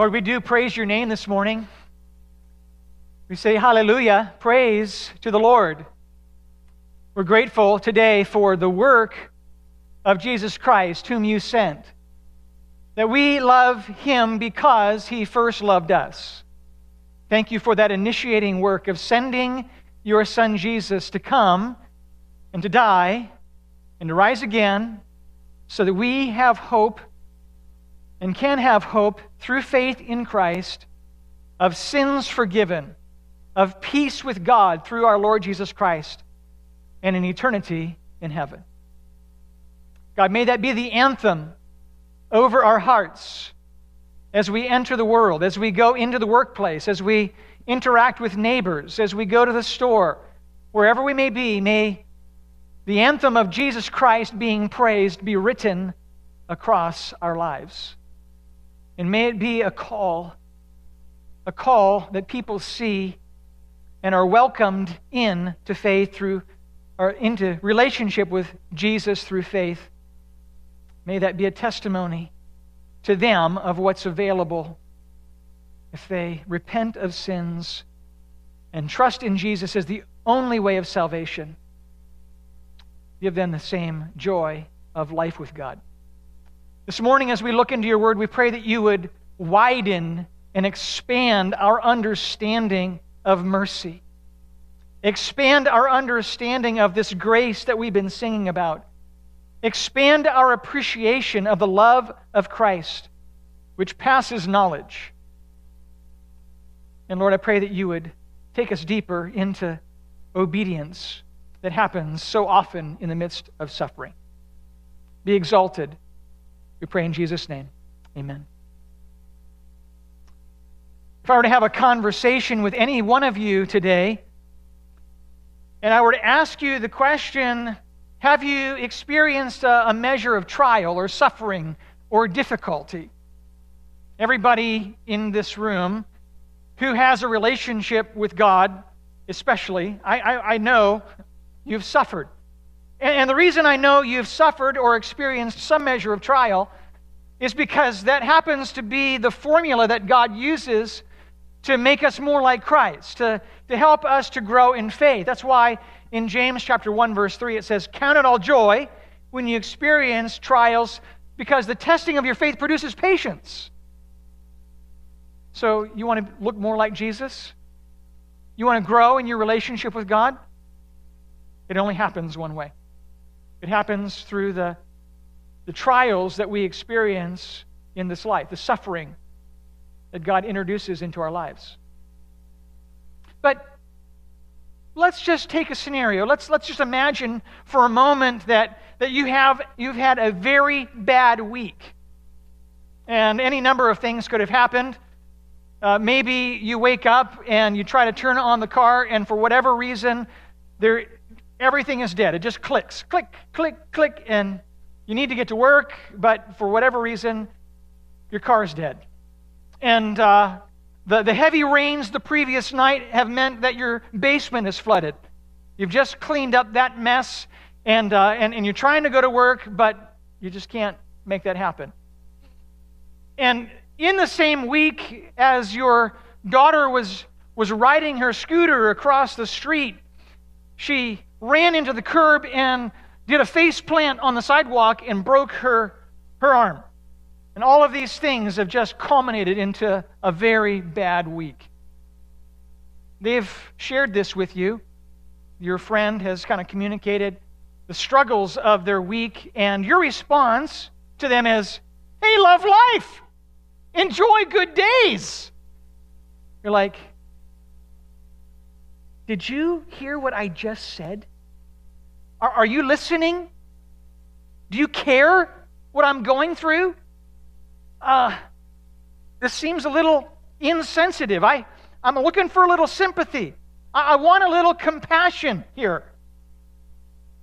Lord, we do praise your name this morning. We say hallelujah, praise to the Lord. We're grateful today for the work of Jesus Christ, whom you sent. That we love him because he first loved us. Thank you for that initiating work of sending your son Jesus to come and to die and to rise again so that we have hope and can have hope through faith in Christ of sins forgiven, of peace with God through our Lord Jesus Christ, and an eternity in heaven. God, may that be the anthem over our hearts as we enter the world, as we go into the workplace, as we interact with neighbors, as we go to the store, wherever we may be, may the anthem of Jesus Christ being praised be written across our lives. And may it be a call, a call that people see and are welcomed in to faith through or into relationship with Jesus through faith. May that be a testimony to them of what's available if they repent of sins and trust in Jesus as the only way of salvation. Give them the same joy of life with God. This morning, as we look into your word, we pray that you would widen and expand our understanding of mercy. Expand our understanding of this grace that we've been singing about. Expand our appreciation of the love of Christ, which passes knowledge. And Lord, I pray that you would take us deeper into obedience that happens so often in the midst of suffering. Be exalted we pray in Jesus' name. Amen. If I were to have a conversation with any one of you today, and I were to ask you the question Have you experienced a, a measure of trial or suffering or difficulty? Everybody in this room who has a relationship with God, especially, I, I, I know you've suffered. And the reason I know you've suffered or experienced some measure of trial is because that happens to be the formula that God uses to make us more like Christ, to, to help us to grow in faith. That's why in James chapter 1 verse 3 it says, "Count it all joy when you experience trials because the testing of your faith produces patience." So, you want to look more like Jesus? You want to grow in your relationship with God? It only happens one way. It happens through the, the trials that we experience in this life, the suffering that God introduces into our lives. But let's just take a scenario. Let's, let's just imagine for a moment that, that you have, you've had a very bad week. And any number of things could have happened. Uh, maybe you wake up and you try to turn on the car, and for whatever reason, there, everything is dead. It just clicks, click, click, click, and you need to get to work, but for whatever reason, your car is dead. And uh, the, the heavy rains the previous night have meant that your basement is flooded. You've just cleaned up that mess, and, uh, and, and you're trying to go to work, but you just can't make that happen. And in the same week as your daughter was, was riding her scooter across the street, she ran into the curb and did a face plant on the sidewalk and broke her, her arm. And all of these things have just culminated into a very bad week. They've shared this with you. Your friend has kind of communicated the struggles of their week, and your response to them is, Hey, love life! Enjoy good days! You're like, Did you hear what I just said? Are, are you listening? Do you care what I'm going through? Uh, this seems a little insensitive. I, I'm looking for a little sympathy. I, I want a little compassion here.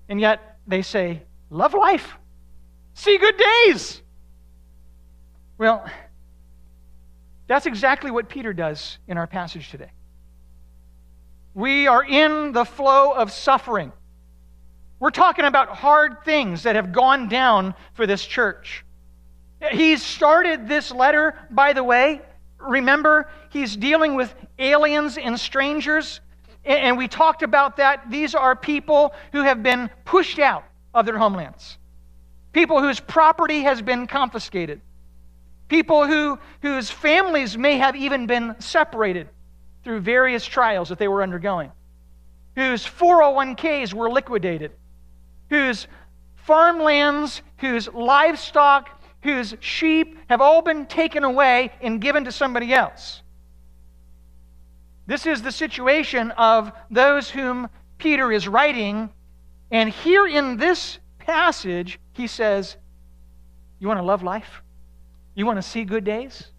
And yet they say, Love life. See good days. Well, that's exactly what Peter does in our passage today. We are in the flow of suffering. We're talking about hard things that have gone down for this church. He started this letter, by the way, remember, he's dealing with aliens and strangers. And we talked about that. These are people who have been pushed out of their homelands, people whose property has been confiscated, people who, whose families may have even been separated through various trials that they were undergoing, whose 401ks were liquidated, whose farmlands, whose livestock, whose sheep have all been taken away and given to somebody else. This is the situation of those whom Peter is writing. And here in this passage, he says, You want to love life? You want to see good days?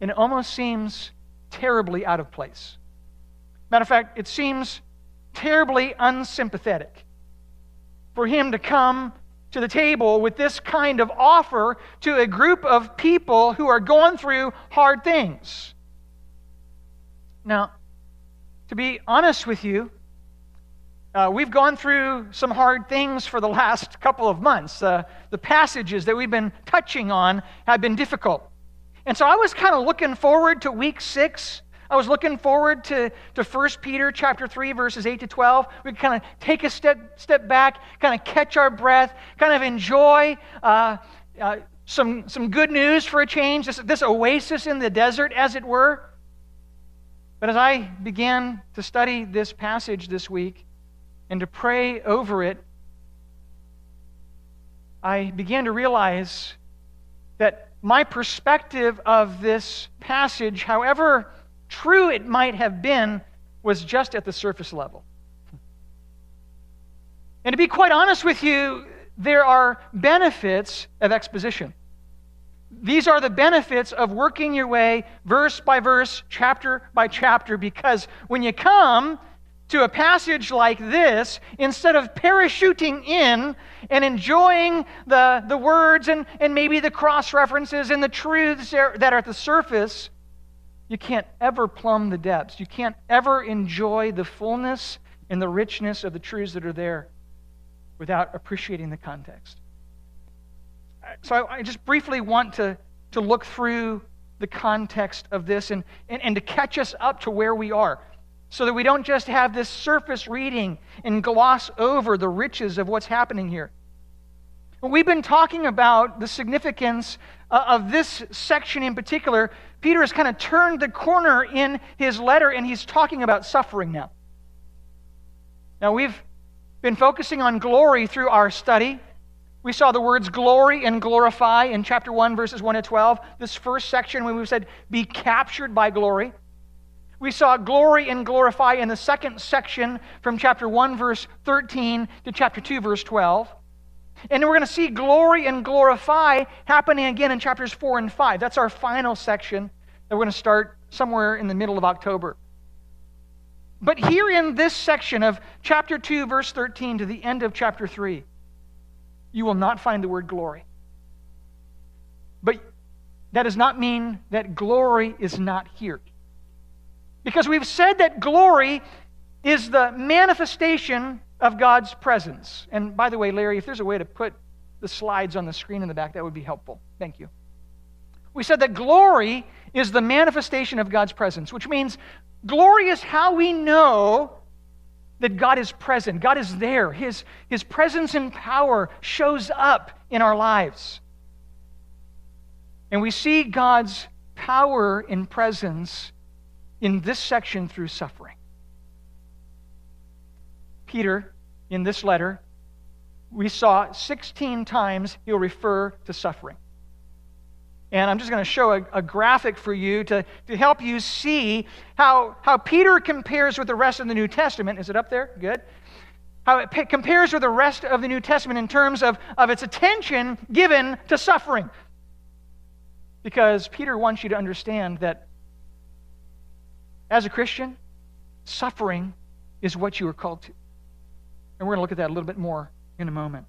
And it almost seems terribly out of place. Matter of fact, it seems terribly unsympathetic for him to come to the table with this kind of offer to a group of people who are going through hard things. Now, to be honest with you, uh, we've gone through some hard things for the last couple of months. Uh, the passages that we've been touching on have been difficult. And so I was kind of looking forward to week six. I was looking forward to, to 1 Peter chapter 3, verses 8 to 12. We kind of take a step, step back, kind of catch our breath, kind of enjoy uh, uh, some, some good news for a change, this, this oasis in the desert, as it were. But as I began to study this passage this week and to pray over it, I began to realize that my perspective of this passage, however true it might have been, was just at the surface level. And to be quite honest with you, there are benefits of exposition. These are the benefits of working your way verse by verse, chapter by chapter, because when you come to a passage like this, instead of parachuting in and enjoying the, the words and, and maybe the cross references and the truths that are at the surface, you can't ever plumb the depths. You can't ever enjoy the fullness and the richness of the truths that are there without appreciating the context. So I, I just briefly want to, to look through the context of this and, and, and to catch us up to where we are so that we don't just have this surface reading and gloss over the riches of what's happening here. We've been talking about the significance uh, of this section in particular. Peter has kind of turned the corner in his letter and he's talking about suffering now. Now, we've been focusing on glory through our study. We saw the words glory and glorify in chapter 1, verses 1 to 12. This first section, when we said, be captured by glory. We saw glory and glorify in the second section from chapter 1, verse 13 to chapter 2, verse 12. And we're going to see glory and glorify happening again in chapters 4 and 5. That's our final section that we're going to start somewhere in the middle of October. But here in this section of chapter 2, verse 13 to the end of chapter 3, you will not find the word glory. But that does not mean that glory is not here. Because we've said that glory is the manifestation of God's presence. And by the way, Larry, if there's a way to put the slides on the screen in the back, that would be helpful. Thank you. We said that glory is the manifestation of God's presence, which means glory is how we know that God is present. God is there. His, his presence and power shows up in our lives. And we see God's power and presence in this section through suffering. Peter, in this letter, we saw 16 times he'll refer to suffering. And I'm just going to show a, a, graphic for you to, to help you see how, how Peter compares with the rest of the New Testament. Is it up there? Good. How it p- compares with the rest of the New Testament in terms of, of its attention given to suffering. Because Peter wants you to understand that as a Christian, suffering is what you are called to. And we're going to look at that a little bit more in a moment.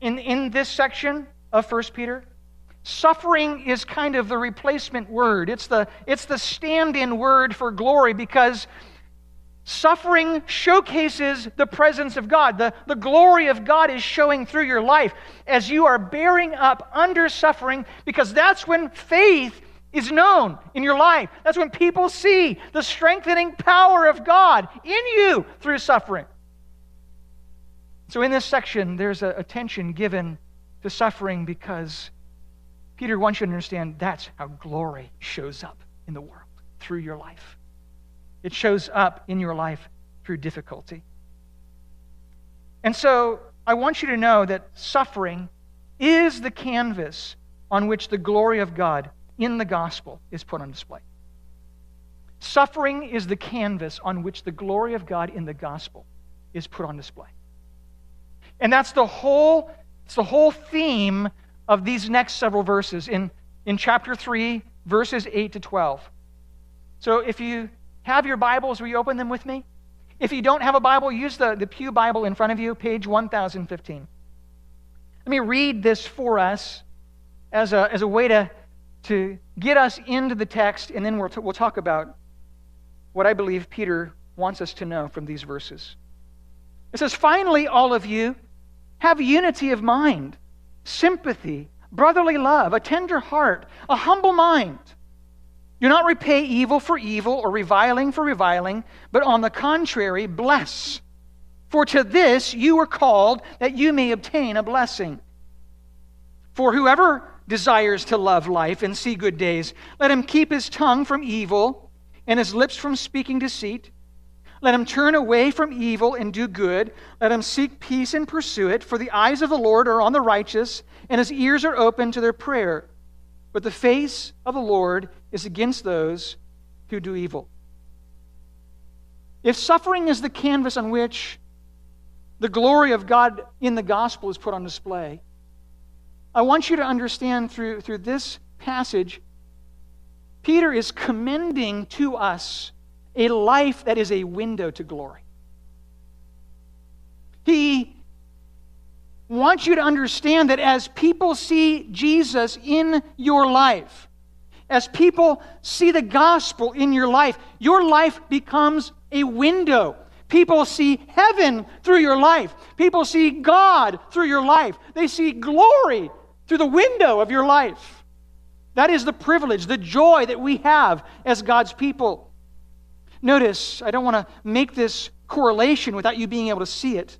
In, in this section of 1 Peter, suffering is kind of the replacement word. It's the, it's the stand in word for glory because Suffering showcases the presence of God. The, the glory of God is showing through your life as you are bearing up under suffering because that's when faith is known in your life. That's when people see the strengthening power of God in you through suffering. So, in this section, there's a attention given to suffering because Peter wants you to understand that's how glory shows up in the world through your life. It shows up in your life through difficulty. And so, I want you to know that suffering is the canvas on which the glory of God in the gospel is put on display. Suffering is the canvas on which the glory of God in the gospel is put on display. And that's the whole, it's the whole theme of these next several verses in, in chapter 3, verses 8 to 12. So if you have your Bibles, will you open them with me? If you don't have a Bible, use the, the Pew Bible in front of you, page 1015. Let me read this for us as a, as a way to to get us into the text, and then we'll, t- we'll talk about what I believe Peter wants us to know from these verses. It says, Finally, all of you have unity of mind, sympathy, brotherly love, a tender heart, a humble mind. Do not repay evil for evil or reviling for reviling, but on the contrary, bless. For to this you were called that you may obtain a blessing. For whoever desires to love life and see good days. Let him keep his tongue from evil and his lips from speaking deceit. Let him turn away from evil and do good. Let him seek peace and pursue it. For the eyes of the Lord are on the righteous, and his ears are open to their prayer. But the face of the Lord is against those who do evil. If suffering is the canvas on which the glory of God in the gospel is put on display, I want you to understand through, through this passage, Peter is commending to us a life that is a window to glory. He wants you to understand that as people see Jesus in your life, as people see the gospel in your life, your life becomes a window. People see heaven through your life. People see God through your life. They see glory through the window of your life. That is the privilege, the joy that we have as God's people. Notice, I don't want to make this correlation without you being able to see it.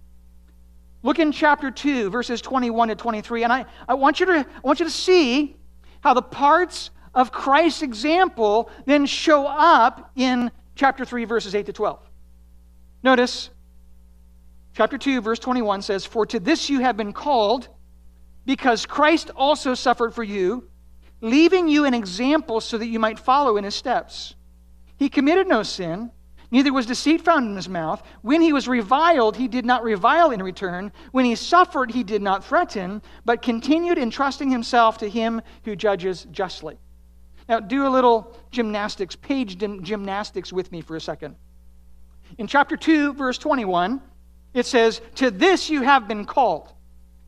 Look in chapter 2, verses 21 to 23, and I, I, want, you to, I want you to see how the parts of Christ's example then show up in chapter 3, verses 8 to 12. Notice, chapter 2, verse 21 says, For to this you have been called because Christ also suffered for you, leaving you an example so that you might follow in his steps. He committed no sin, neither was deceit found in his mouth. When he was reviled, he did not revile in return. When he suffered, he did not threaten, but continued entrusting himself to him who judges justly. Now, do a little gymnastics, page gymnastics with me for a second. In chapter 2, verse 21, it says, To this you have been called.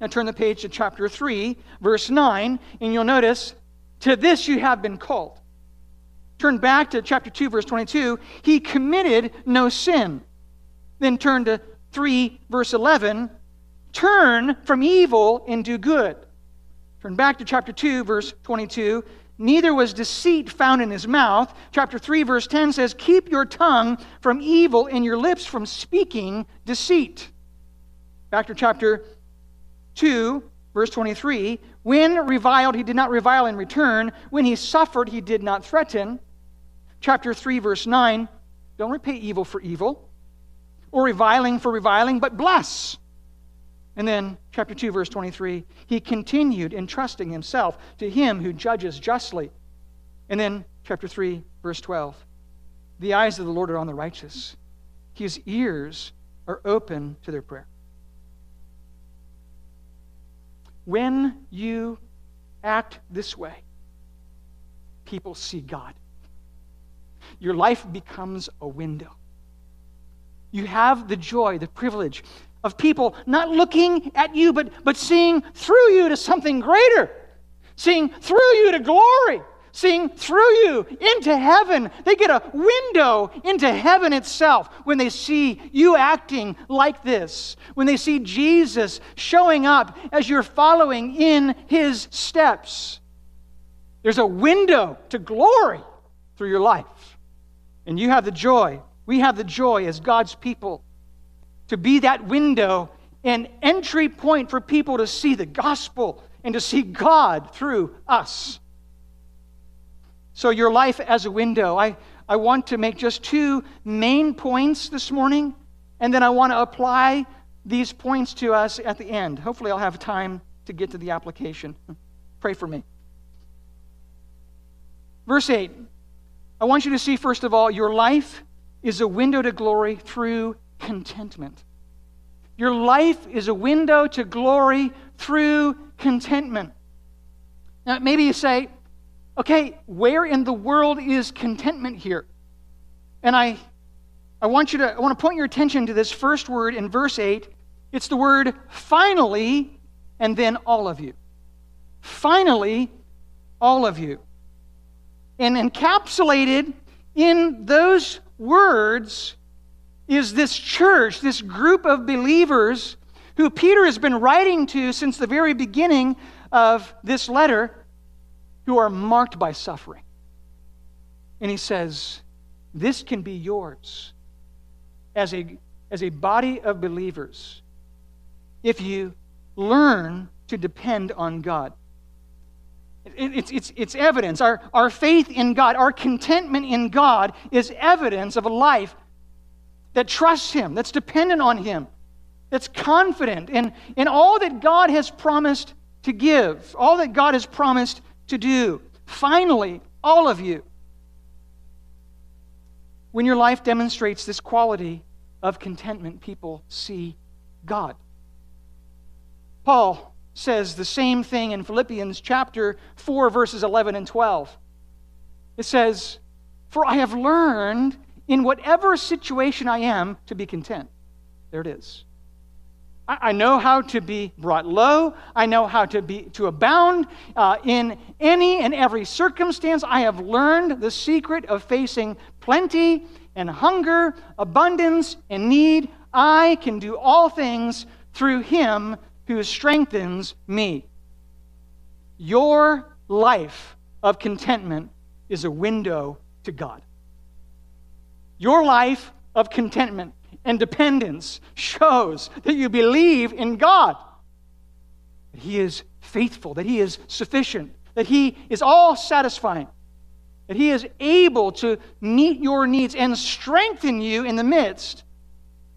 Now turn the page to chapter 3, verse 9, and you'll notice, To this you have been called. Turn back to chapter 2, verse 22. He committed no sin. Then turn to 3, verse 11. Turn from evil and do good. Turn back to chapter 2, verse 22. Neither was deceit found in his mouth. Chapter 3, verse 10 says, Keep your tongue from evil and your lips from speaking deceit. Back to chapter 2, verse 23 When reviled, he did not revile in return. When he suffered, he did not threaten. Chapter 3, verse 9 Don't repay evil for evil, or reviling for reviling, but bless. And then, chapter 2, verse 23, he continued entrusting himself to him who judges justly. And then, chapter 3, verse 12, the eyes of the Lord are on the righteous, his ears are open to their prayer. When you act this way, people see God. Your life becomes a window. You have the joy, the privilege of people not looking at you, but, but seeing through you to something greater, seeing through you to glory, seeing through you into heaven. They get a window into heaven itself when they see you acting like this, when they see Jesus showing up as you're following in his steps. There's a window to glory through your life. And you have the joy, we have the joy as God's people to be that window and entry point for people to see the gospel and to see God through us. So, your life as a window. I, I want to make just two main points this morning, and then I want to apply these points to us at the end. Hopefully, I'll have time to get to the application. Pray for me. Verse 8 I want you to see, first of all, your life is a window to glory through contentment. Your life is a window to glory through contentment. Now, maybe you say, okay, where in the world is contentment here? And I, I want you to, I want to point your attention to this first word in verse 8. It's the word finally, and then all of you. Finally, all of you. And encapsulated in those words is this church, this group of believers who Peter has been writing to since the very beginning of this letter, who are marked by suffering. And he says, This can be yours as a, as a body of believers if you learn to depend on God. It's, it's, it's evidence. Our, our faith in God, our contentment in God is evidence of a life that trusts Him, that's dependent on Him, that's confident in, in all that God has promised to give, all that God has promised to do. Finally, all of you, when your life demonstrates this quality of contentment, people see God. Paul says the same thing in Philippians chapter 4, verses 11 and 12. It says, For I have learned in whatever situation I am to be content. There it is. I, know how to be brought low. I know how to be to abound uh, in any and every circumstance. I have learned the secret of facing plenty and hunger, abundance and need. I can do all things through Him who strengthens me. Your life of contentment is a window to God. Your life of contentment and dependence shows that you believe in God, that He is faithful, that He is sufficient, that He is all satisfying, that He is able to meet your needs and strengthen you in the midst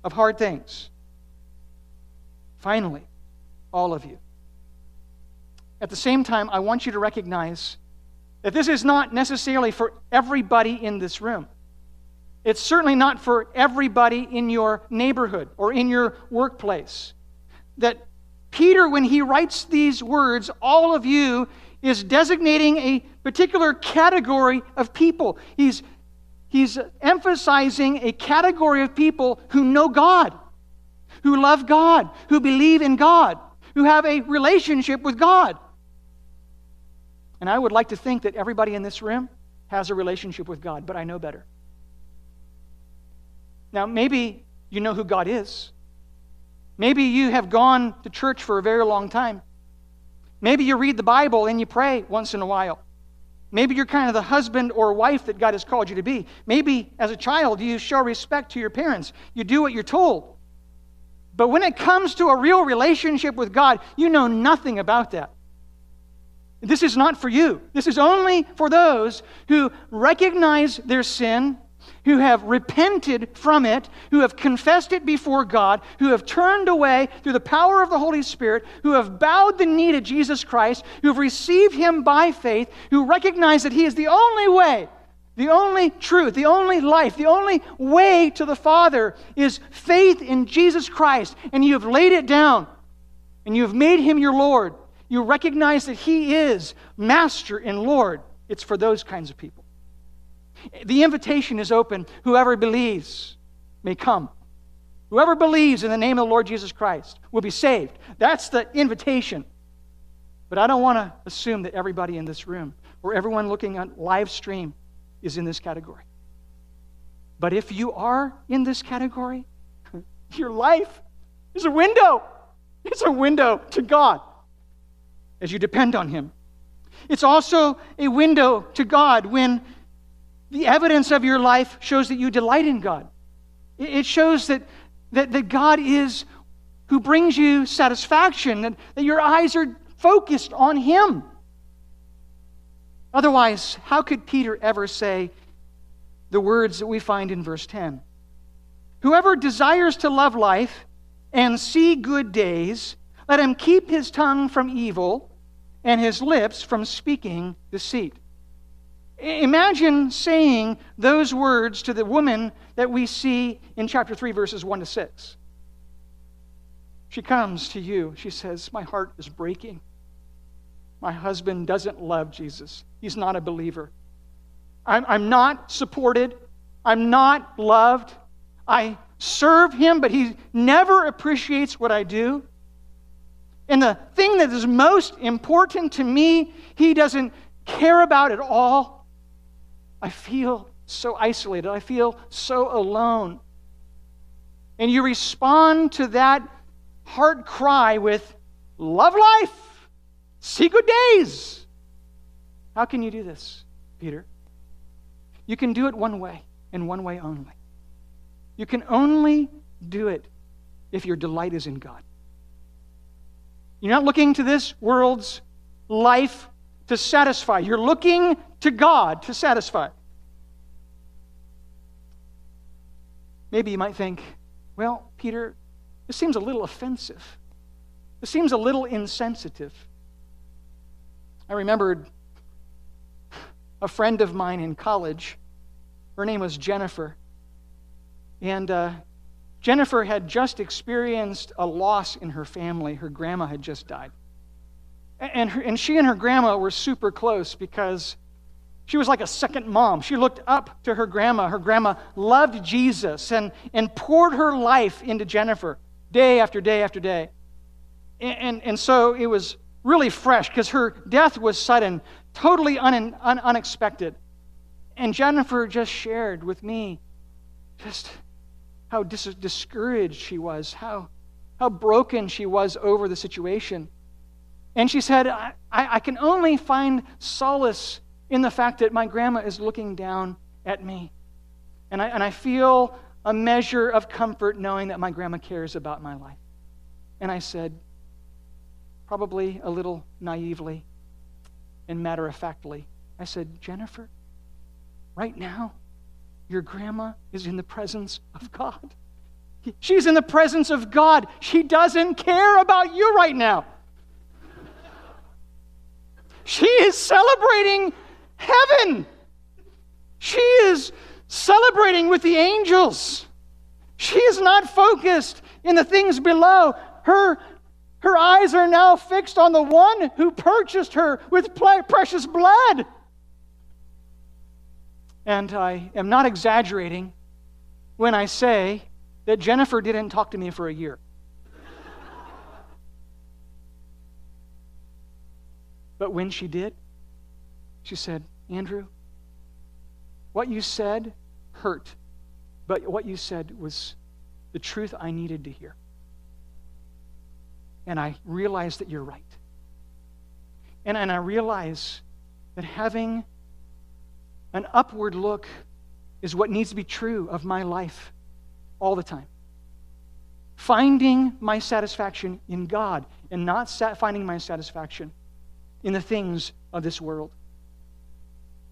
of hard things. Finally, all of you. At the same time, I want you to recognize that this is not necessarily for everybody in this room. It's certainly not for everybody in your neighborhood or in your workplace. That Peter, when he writes these words, all of you, is designating a particular category of people. He's, he's emphasizing a category of people who know God, who love God, who believe in God, who have a relationship with God. And I would like to think that everybody in this room has a relationship with God, but I know better. Now, maybe you know who God is. Maybe you have gone to church for a very long time. Maybe you read the Bible and you pray once in a while. Maybe you're kind of the husband or wife that God has called you to be. Maybe as a child you show respect to your parents. You do what you're told. But when it comes to a real relationship with God, you know nothing about that. This is not for you. This is only for those who recognize their sin who have repented from it, who have confessed it before God, who have turned away through the power of the Holy Spirit, who have bowed the knee to Jesus Christ, who have received Him by faith, who recognize that He is the only way, the only truth, the only life, the only way to the Father is faith in Jesus Christ, and you have laid it down, and you have made Him your Lord. You recognize that He is Master and Lord. It's for those kinds of people. The invitation is open. Whoever believes may come. Whoever believes in the name of the Lord Jesus Christ will be saved. That's the invitation. But I don't want to assume that everybody in this room or everyone looking on live stream is in this category. But if you are in this category, your life is a window. It's a window to God as you depend on Him. It's also a window to God when the evidence of your life shows that you delight in God. It shows that, that, that God is who brings you satisfaction, that, that your eyes are focused on Him. Otherwise, how could Peter ever say the words that we find in verse 10? Whoever desires to love life and see good days, let him keep his tongue from evil and his lips from speaking deceit. Imagine saying those words to the woman that we see in chapter 3, verses 1 to 6. She comes to you. She says, My heart is breaking. My husband doesn't love Jesus, he's not a believer. I'm, I'm not supported, I'm not loved. I serve him, but he never appreciates what I do. And the thing that is most important to me, he doesn't care about at all. I feel so isolated. I feel so alone. And you respond to that heart cry with love life, see good days. How can you do this, Peter? You can do it one way and one way only. You can only do it if your delight is in God. You're not looking to this world's life to satisfy. You're looking to God to satisfy. Maybe you might think, well, Peter, this seems a little offensive. This seems a little insensitive. I remembered a friend of mine in college. Her name was Jennifer. And uh, Jennifer had just experienced a loss in her family. Her grandma had just died. And, her, and she and her grandma were super close because she was like a second mom. She looked up to her grandma. Her grandma loved Jesus and, and poured her life into Jennifer day after day after day. And, and, and so it was really fresh because her death was sudden, totally un, un, unexpected. And Jennifer just shared with me just how dis- discouraged she was, how, how broken she was over the situation. And she said, I, I can only find solace in the fact that my grandma is looking down at me. And I, and I feel a measure of comfort knowing that my grandma cares about my life. And I said, probably a little naively and matter of factly, I said, Jennifer, right now, your grandma is in the presence of God. She's in the presence of God. She doesn't care about you right now. She is celebrating heaven. She is celebrating with the angels. She is not focused in the things below. Her, her eyes are now fixed on the one who purchased her with precious blood. And I am not exaggerating when I say that Jennifer didn't talk to me for a year. But when she did, she said, Andrew, what you said hurt, but what you said was the truth I needed to hear. And I realized that you're right. And, and I realize that having an upward look is what needs to be true of my life all the time. Finding my satisfaction in God and not finding my satisfaction in the things of this world.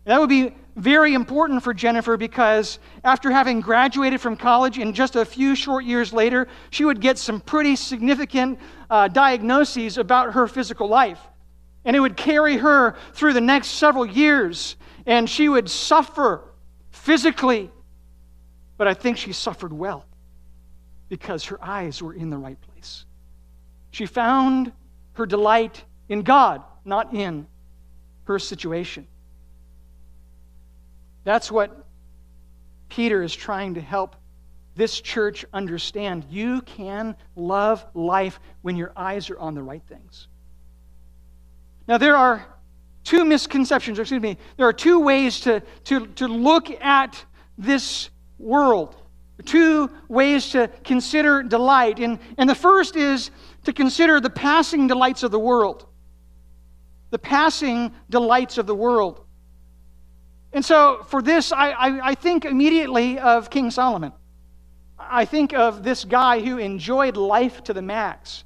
That would be very important for Jennifer because after having graduated from college and just a few short years later, she would get some pretty significant uh, diagnoses about her physical life. And it would carry her through the next several years and she would suffer physically. But I think she suffered well because her eyes were in the right place. She found her delight in God, not in her situation. That's what Peter is trying to help this church understand. You can love life when your eyes are on the right things. Now, there are two misconceptions, excuse me, there are two ways to, to, to look at this world, two ways to consider delight. And, and the first is to consider the passing delights of the world. The passing delights of the world. And so for this, I, I, I think immediately of King Solomon. I think of this guy who enjoyed life to the max.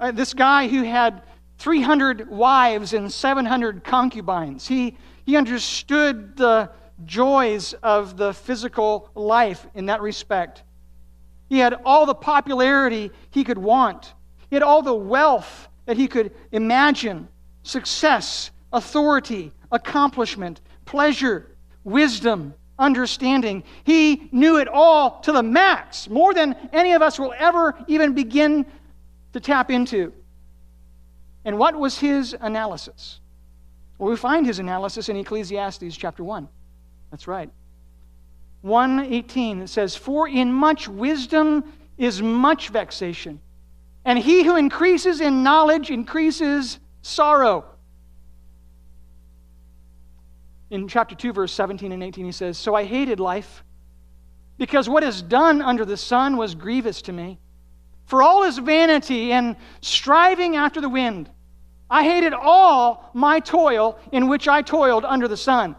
Uh, this guy who had 300 wives and 700 concubines. He, he understood the joys of the physical life in that respect. He had all the popularity he could want, he had all the wealth that he could imagine success, authority, accomplishment, pleasure, wisdom, understanding. He knew it all to the max, more than any of us will ever even begin to tap into. And what was his analysis? Well, we find his analysis in Ecclesiastes chapter 1. That's right. 118 it says, For in much wisdom is much vexation, and he who increases in knowledge increases sorrow. In chapter 2, verse 17 and 18, he says, So I hated life, because what is done under the sun was grievous to me. For all is vanity and striving after the wind. I hated all my toil in which I toiled under the sun,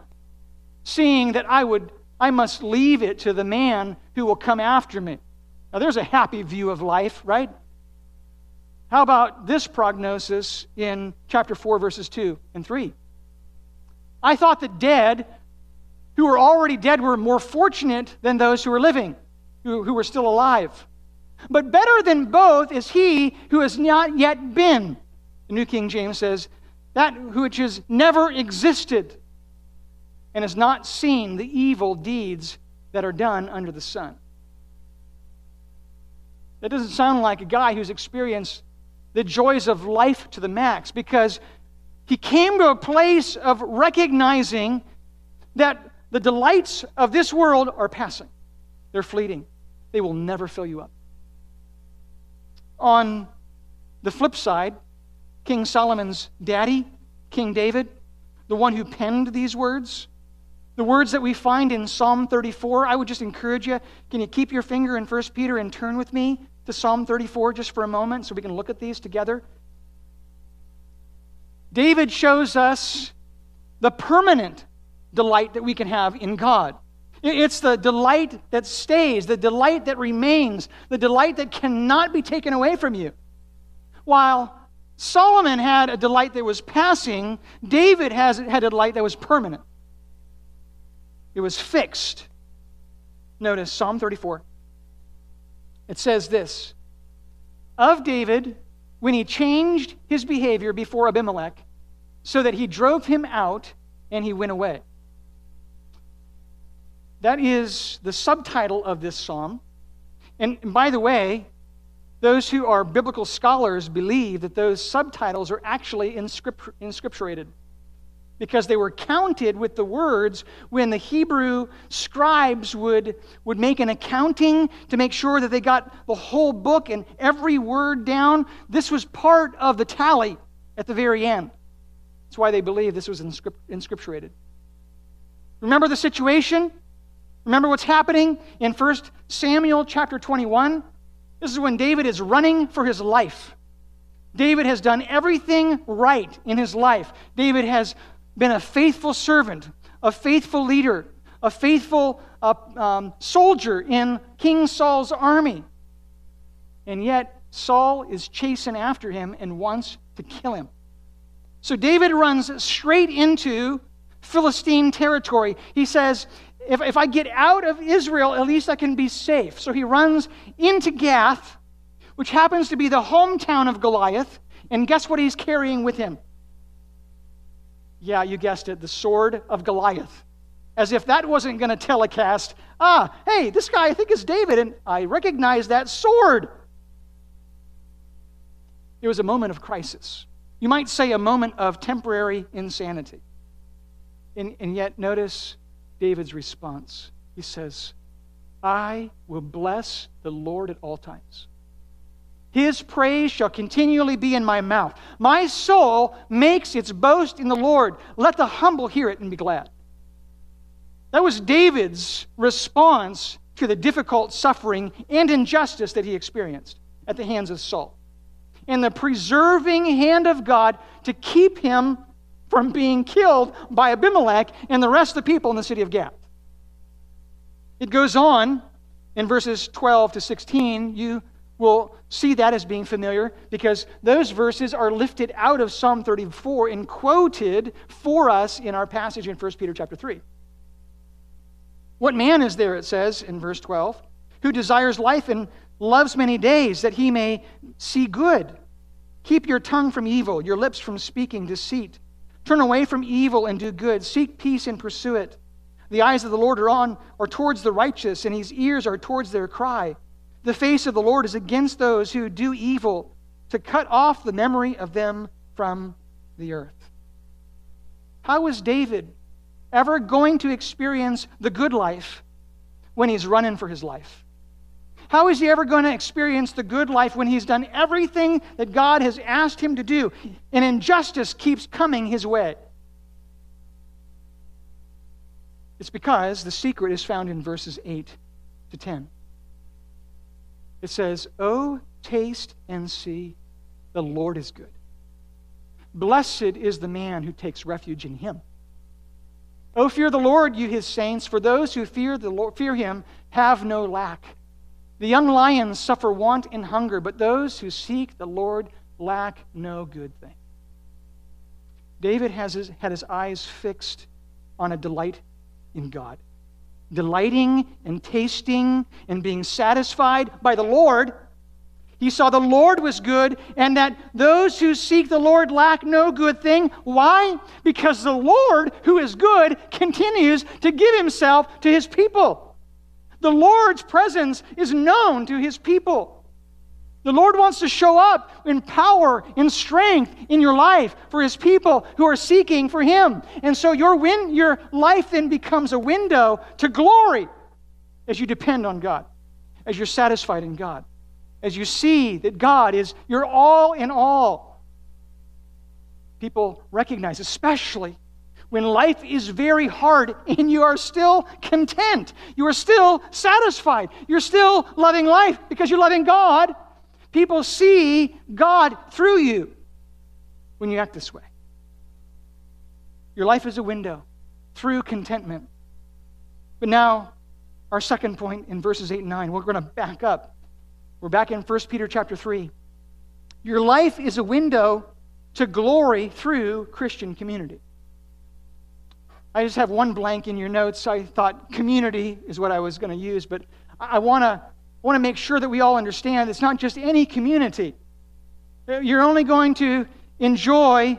seeing that I would I must leave it to the man who will come after me. Now there's a happy view of life, right? How about this prognosis in chapter 4 verses 2 and 3? I thought the dead who were already dead were more fortunate than those who were living, who, who were still alive. But better than both is he who has not yet been. The New King James says, that which has never existed and has not seen the evil deeds that are done under the sun. That doesn't sound like a guy who's experienced the joys of life to the max because he came to a place of recognizing that the delights of this world are passing, they're fleeting, they will never fill you up. On the flip side, King Solomon's daddy, King David, the one who penned these words, the words that we find in Psalm 34, I would just encourage you. Can you keep your finger in 1 Peter and turn with me to Psalm 34 just for a moment so we can look at these together? David shows us the permanent delight that we can have in God. It's the delight that stays, the delight that remains, the delight that cannot be taken away from you. While Solomon had a delight that was passing, David has, had a delight that was permanent. It was fixed. Notice Psalm 34. It says this Of David, when he changed his behavior before Abimelech, so that he drove him out and he went away. That is the subtitle of this psalm. And by the way, those who are biblical scholars believe that those subtitles are actually inscripturated because they were counted with the words when the Hebrew scribes would, would make an accounting to make sure that they got the whole book and every word down. This was part of the tally at the very end. That's why they believe this was inscripturated. Remember the situation? Remember what's happening in 1 Samuel chapter 21? This is when David is running for his life. David has done everything right in his life. David has been a faithful servant, a faithful leader, a faithful uh, um, soldier in King Saul's army. And yet, Saul is chasing after him and wants to kill him. So David runs straight into Philistine territory. He says, if, if I get out of Israel, at least I can be safe. So he runs into Gath, which happens to be the hometown of Goliath. And guess what he's carrying with him? Yeah, you guessed it, the sword of Goliath. As if that wasn't going to telecast, ah, hey, this guy I think is David, and I recognize that sword. It was a moment of crisis. You might say a moment of temporary insanity. And, and yet, notice David's response. He says, I will bless the Lord at all times. His praise shall continually be in my mouth. My soul makes its boast in the Lord. Let the humble hear it and be glad. That was David's response to the difficult suffering and injustice that he experienced at the hands of Saul. And the preserving hand of God to keep him from being killed by Abimelech and the rest of the people in the city of Gath. It goes on in verses 12 to 16. You will see that as being familiar because those verses are lifted out of Psalm 34 and quoted for us in our passage in 1 Peter chapter 3. What man is there, it says in verse 12, who desires life and loves many days that he may see good? Keep your tongue from evil, your lips from speaking deceit. Turn away from evil and do good. Seek peace and pursue it. The eyes of the Lord are on or towards the righteous, and his ears are towards their cry. The face of the Lord is against those who do evil, to cut off the memory of them from the earth. How is David ever going to experience the good life when he's running for his life? How is he ever going to experience the good life when he's done everything that God has asked him to do and injustice keeps coming his way? It's because the secret is found in verses 8 to 10. It says, Oh, taste and see, the Lord is good. Blessed is the man who takes refuge in him. Oh, fear the Lord, you his saints, for those who fear, the Lord, fear him have no lack. The young lions suffer want and hunger, but those who seek the Lord lack no good thing. David has his, had his eyes fixed on a delight in God, delighting and tasting and being satisfied by the Lord. He saw the Lord was good and that those who seek the Lord lack no good thing. Why? Because the Lord, who is good, continues to give himself to his people. The Lord's presence is known to his people. The Lord wants to show up in power, in strength in your life for his people who are seeking for him. And so your, win- your life then becomes a window to glory as you depend on God, as you're satisfied in God, as you see that God is your all in all. People recognize, especially when life is very hard and you are still content, you are still satisfied, you're still loving life because you're loving God, people see God through you when you act this way. Your life is a window through contentment. But now, our second point in verses 8 and 9, we're going to back up. We're back in 1 Peter chapter 3. Your life is a window to glory through Christian community. I just have one blank in your notes. I thought community is what I was going to use, but I want to want to make sure that we all understand it's not just any community. Uh, you're only going to enjoy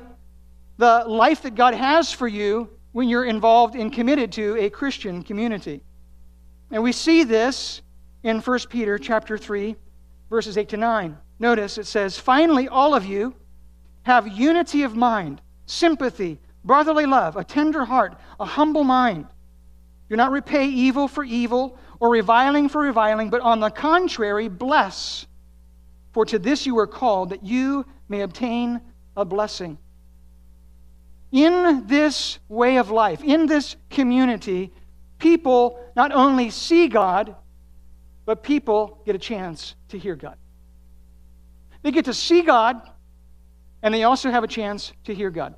the life that God has for you when you're involved and committed to a Christian community. And we see this in 1 Peter chapter 3 verses 8 to 9. Notice it says, "Finally all of you have unity of mind, sympathy, brotherly love, a tender heart, a humble mind. Do not repay evil for evil or reviling for reviling, but on the contrary, bless. For to this you were called, that you may obtain a blessing. In this way of life, in this community, people not only see God, but people get a chance to hear God. They get to see God, and they also have a chance to hear God.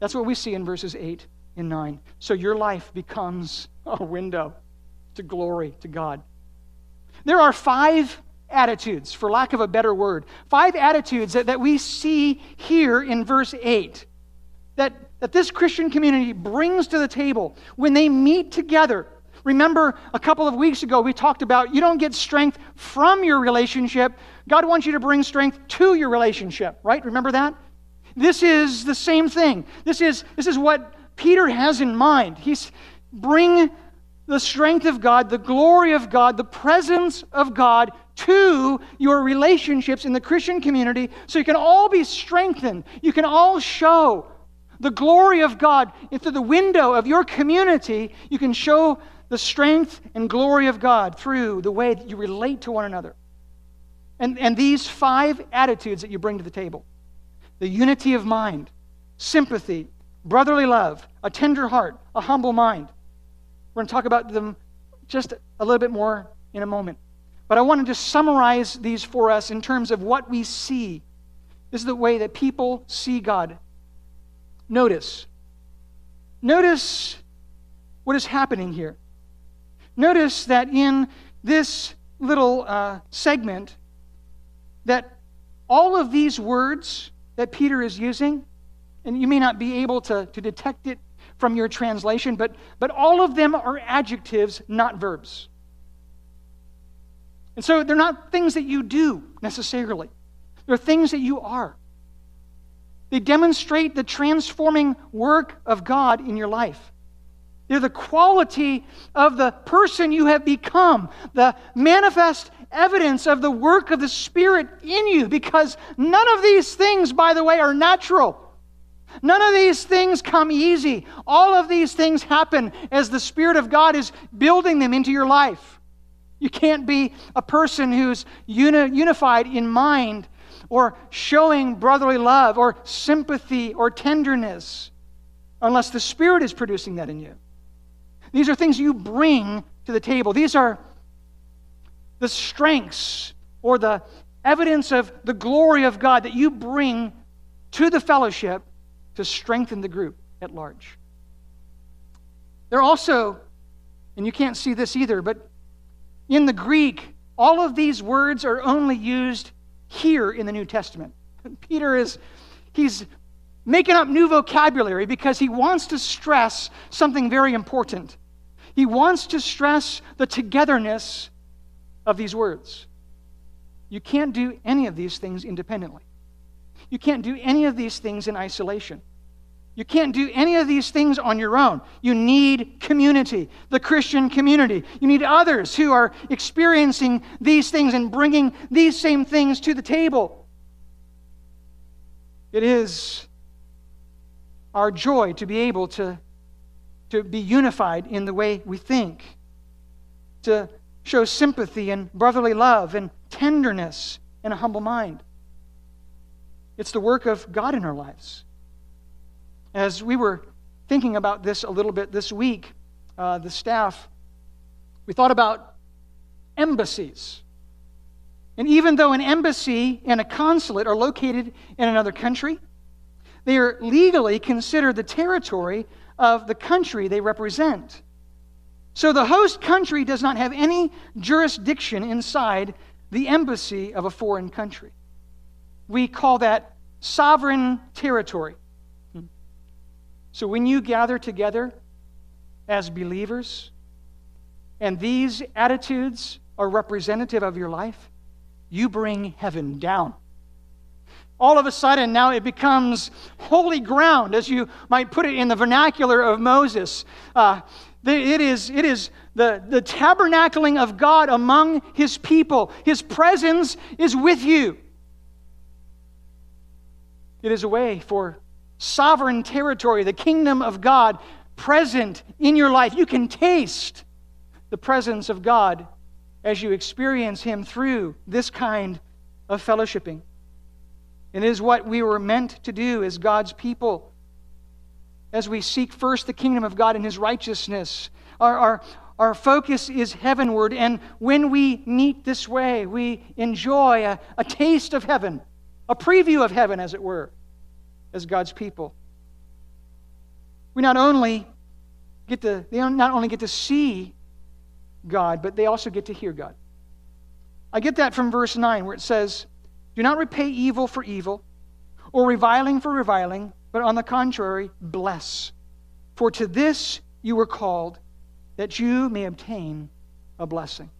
That's what we see in verses 8 and 9. So your life becomes a window to glory to God. There are five attitudes, for lack of a better word, five attitudes that, that we see here in verse 8 that, that this Christian community brings to the table when they meet together. Remember, a couple of weeks ago, we talked about you don't get strength from your relationship. God wants you to bring strength to your relationship, right? Remember that? This is the same thing. This is, this is what Peter has in mind. He's bring the strength of God, the glory of God, the presence of God to your relationships in the Christian community so you can all be strengthened. You can all show the glory of God through the window of your community. You can show the strength and glory of God through the way that you relate to one another. And, and these five attitudes that you bring to the table the unity of mind, sympathy, brotherly love, a tender heart, a humble mind. We're going to talk about them just a little bit more in a moment. But I want to just summarize these for us in terms of what we see. This is the way that people see God. Notice. Notice what is happening here. Notice that in this little uh, segment, that all of these words that Peter is using, and you may not be able to, to detect it from your translation, but, but all of them are adjectives, not verbs. And so they're not things that you do necessarily, they're things that you are. They demonstrate the transforming work of God in your life. They're the quality of the person you have become, the manifest evidence of the work of the Spirit in you, because none of these things, by the way, are natural. None of these things come easy. All of these things happen as the Spirit of God is building them into your life. You can't be a person who's uni- unified in mind or showing brotherly love or sympathy or tenderness unless the Spirit is producing that in you. These are things you bring to the table. These are the strengths or the evidence of the glory of God that you bring to the fellowship to strengthen the group at large. They're also, and you can't see this either, but in the Greek, all of these words are only used here in the New Testament. Peter is, he's making up new vocabulary because he wants to stress something very important. He wants to stress the togetherness of these words. You can't do any of these things independently. You can't do any of these things in isolation. You can't do any of these things on your own. You need community, the Christian community. You need others who are experiencing these things and bringing these same things to the table. It is our joy to be able to, to be unified in the way we think, to show sympathy and brotherly love and tenderness and a humble mind. It's the work of God in our lives. As we were thinking about this a little bit this week, uh, the staff, we thought about embassies. And even though an embassy and a consulate are located in another country, they are legally considered the territory of the country they represent. So the host country does not have any jurisdiction inside the embassy of a foreign country. We call that sovereign territory. So when you gather together as believers, and these attitudes are representative of your life, you bring heaven down all of a sudden now it becomes holy ground, as you might put it in the vernacular of Moses. Uh, it is, it is the, the tabernacling of God among his people. His presence is with you. It is a way for sovereign territory, the kingdom of God present in your life. You can taste the presence of God as you experience him through this kind of fellowshipping. It is what we were meant to do as God's people. As we seek first the kingdom of God and his righteousness, our, our, our focus is heavenward. And when we meet this way, we enjoy a, a taste of heaven, a preview of heaven, as it were, as God's people. We not only get to, they not only get to see God, but they also get to hear God. I get that from verse 9, where it says, do not repay evil for evil or reviling for reviling, but on the contrary, bless. For to this you were called, that you may obtain a blessing.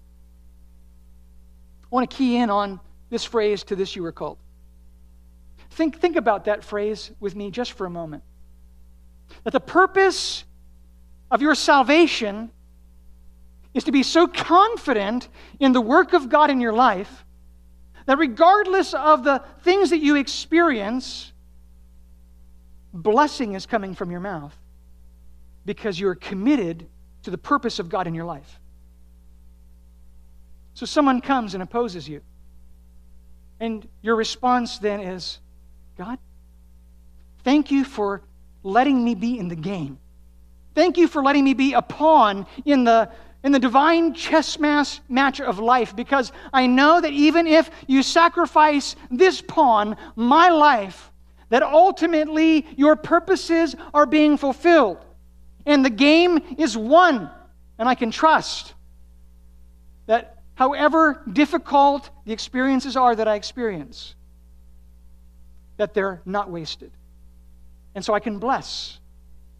I want to key in on this phrase, to this you were called. Think, think about that phrase with me just for a moment. That the purpose of your salvation is to be so confident in the work of God in your life that regardless of the things that you experience, blessing is coming from your mouth because you're committed to the purpose of God in your life. So someone comes and opposes you. And your response then is, God, thank you for letting me be in the game. Thank you for letting me be a pawn in the, in the divine chess match of life because I know that even if you sacrifice this pawn, my life, that ultimately your purposes are being fulfilled. And the game is won. And I can trust that however difficult the experiences are that I experience, that they're not wasted. And so I can bless.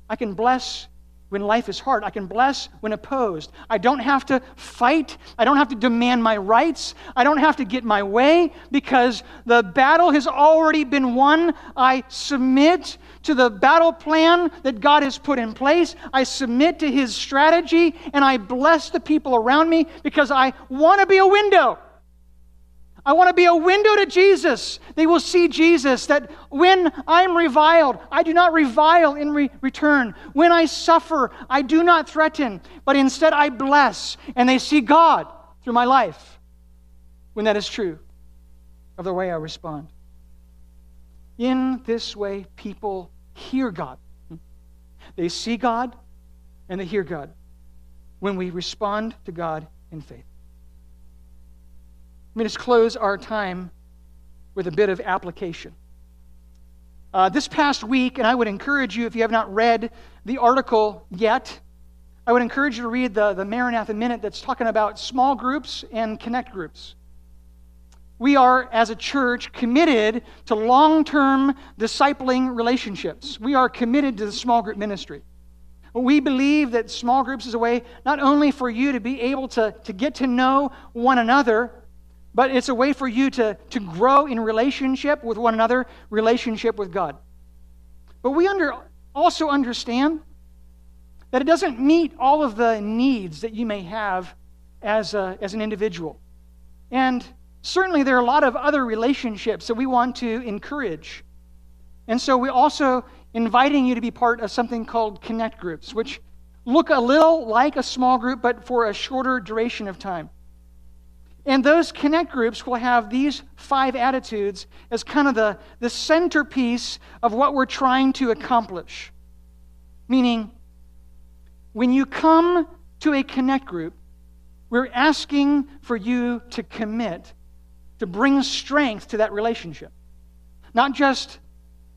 I can bless when life is hard. I can bless when opposed. I don't have to fight. I don't have to demand my rights. I don't have to get my way because the battle has already been won. I submit to the battle plan that God has put in place. I submit to His strategy and I bless the people around me because I want to be a window. I want to be a window to Jesus. They will see Jesus, that when I'm reviled, I do not revile in re- return. When I suffer, I do not threaten, but instead I bless. And they see God through my life when that is true of the way I respond. In this way, people hear God. They see God and they hear God when we respond to God in faith. Let me just close our time with a bit of application. Uh, this past week, and I would encourage you, if you have not read the article yet, I would encourage you to read the, the Maranatha Minute that's talking about small groups and connect groups. We are, as a church, committed to long term discipling relationships. We are committed to the small group ministry. We believe that small groups is a way not only for you to be able to, to get to know one another, but it's a way for you to, to grow in relationship with one another, relationship with God. But we under, also understand that it doesn't meet all of the needs that you may have as, a, as an individual. And certainly there are a lot of other relationships that we want to encourage. And so we're also inviting you to be part of something called connect groups, which look a little like a small group, but for a shorter duration of time. And those connect groups will have these five attitudes as kind of the, the centerpiece of what we're trying to accomplish. Meaning, when you come to a connect group, we're asking for you to commit, to bring strength to that relationship. Not just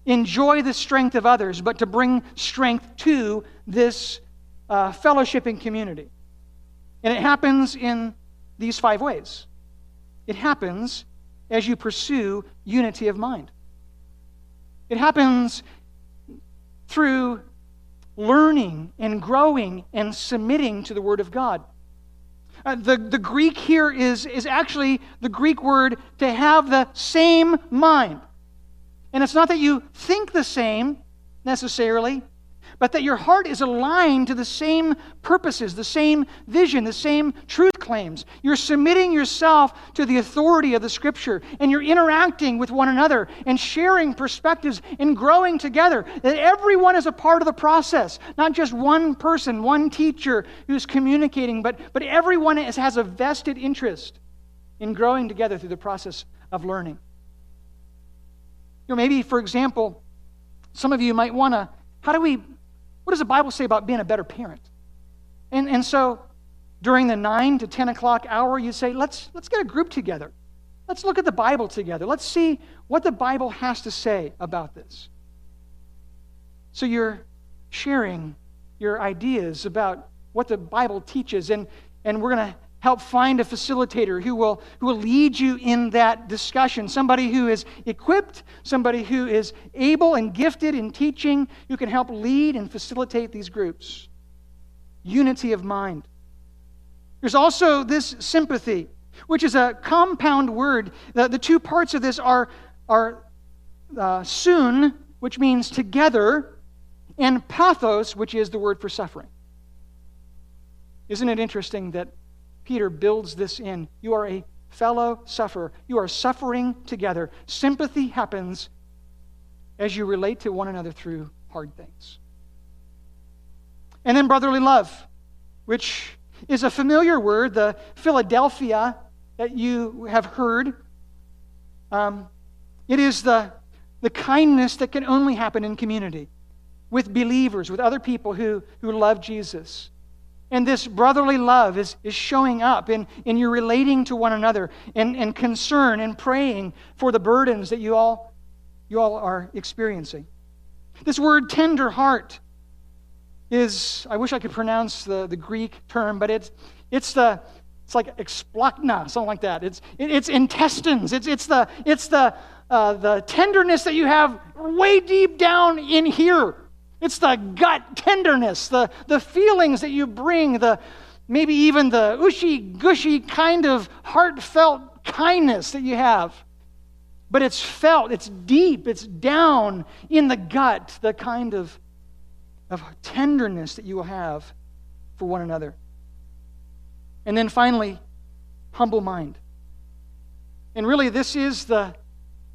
enjoy the strength of others, but to bring strength to this uh, fellowship and community. And it happens in these five ways. It happens as you pursue unity of mind. It happens through learning and growing and submitting to the Word of God. Uh, the, the Greek here is, is actually the Greek word to have the same mind. And it's not that you think the same necessarily, but that your heart is aligned to the same purposes, the same vision, the same truth claims. You're submitting yourself to the authority of the Scripture, and you're interacting with one another and sharing perspectives and growing together. That everyone is a part of the process, not just one person, one teacher who's communicating, but, but everyone is, has a vested interest in growing together through the process of learning. You know, maybe, for example, some of you might want to, how do we what does the Bible say about being a better parent? And, and so during the 9 to 10 o'clock hour, you say, let's, let's get a group together. Let's look at the Bible together. Let's see what the Bible has to say about this. So you're sharing your ideas about what the Bible teaches, and, and we're going to help find a facilitator who will, who will lead you in that discussion. Somebody who is equipped, somebody who is able and gifted in teaching, who can help lead and facilitate these groups. Unity of mind. There's also this sympathy, which is a compound word. The, the two parts of this are, are uh, soon, which means together, and pathos, which is the word for suffering. Isn't it interesting that Peter builds this in. You are a fellow sufferer. You are suffering together. Sympathy happens as you relate to one another through hard things. And then brotherly love, which is a familiar word, the Philadelphia that you have heard. Um, it is the, the kindness that can only happen in community with believers, with other people who, who love Jesus. And this brotherly love is, is showing up in, in your relating to one another and, and concern and praying for the burdens that you all, you all are experiencing. This word tender heart is, I wish I could pronounce the, the Greek term, but it's, it's the, it's like explachna, something like that. It's, it, it's intestines. It's, it's the, it's the, uh, the tenderness that you have way deep down in here. It's the gut tenderness, the, the feelings that you bring, the maybe even the ushy gushy kind of heartfelt kindness that you have. But it's felt, it's deep, it's down in the gut, the kind of, of tenderness that you will have for one another. And then finally, humble mind. And really, this is the,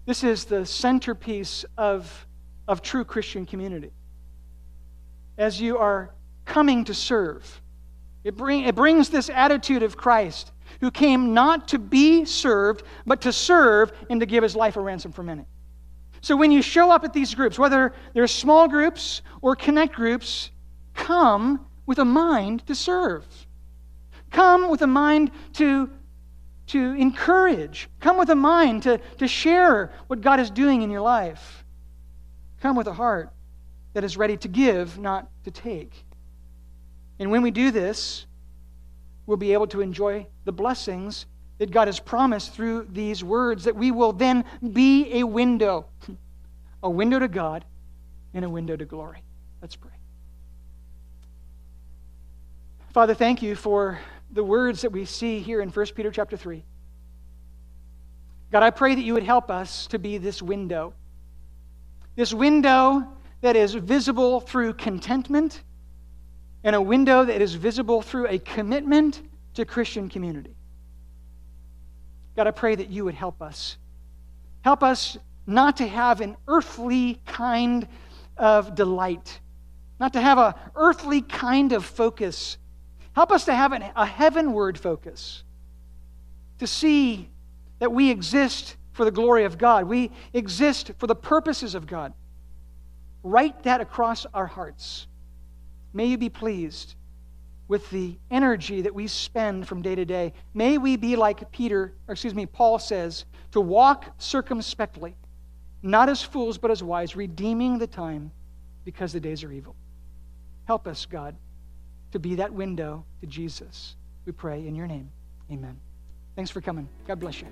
this is the centerpiece of, of true Christian community as you are coming to serve. It, bring, it brings this attitude of Christ, who came not to be served, but to serve and to give his life a ransom for many. So when you show up at these groups, whether they're small groups or connect groups, come with a mind to serve. Come with a mind to, to encourage. Come with a mind to, to share what God is doing in your life. Come with a heart that is ready to give, not to take. And when we do this, we'll be able to enjoy the blessings that God has promised through these words, that we will then be a window, a window to God and a window to glory. Let's pray. Father, thank you for the words that we see here in 1 Peter chapter 3. God, I pray that you would help us to be this window. This window that is visible through contentment and a window that is visible through a commitment to Christian community. God, I pray that you would help us. Help us not to have an earthly kind of delight, not to have an earthly kind of focus. Help us to have an, a heavenward focus, to see that we exist for the glory of God, we exist for the purposes of God. Write that across our hearts. May you be pleased with the energy that we spend from day to day. May we be like Peter, or excuse me, Paul says, to walk circumspectly, not as fools, but as wise, redeeming the time because the days are evil. Help us, God, to be that window to Jesus. We pray in your name. Amen. Thanks for coming. God bless you.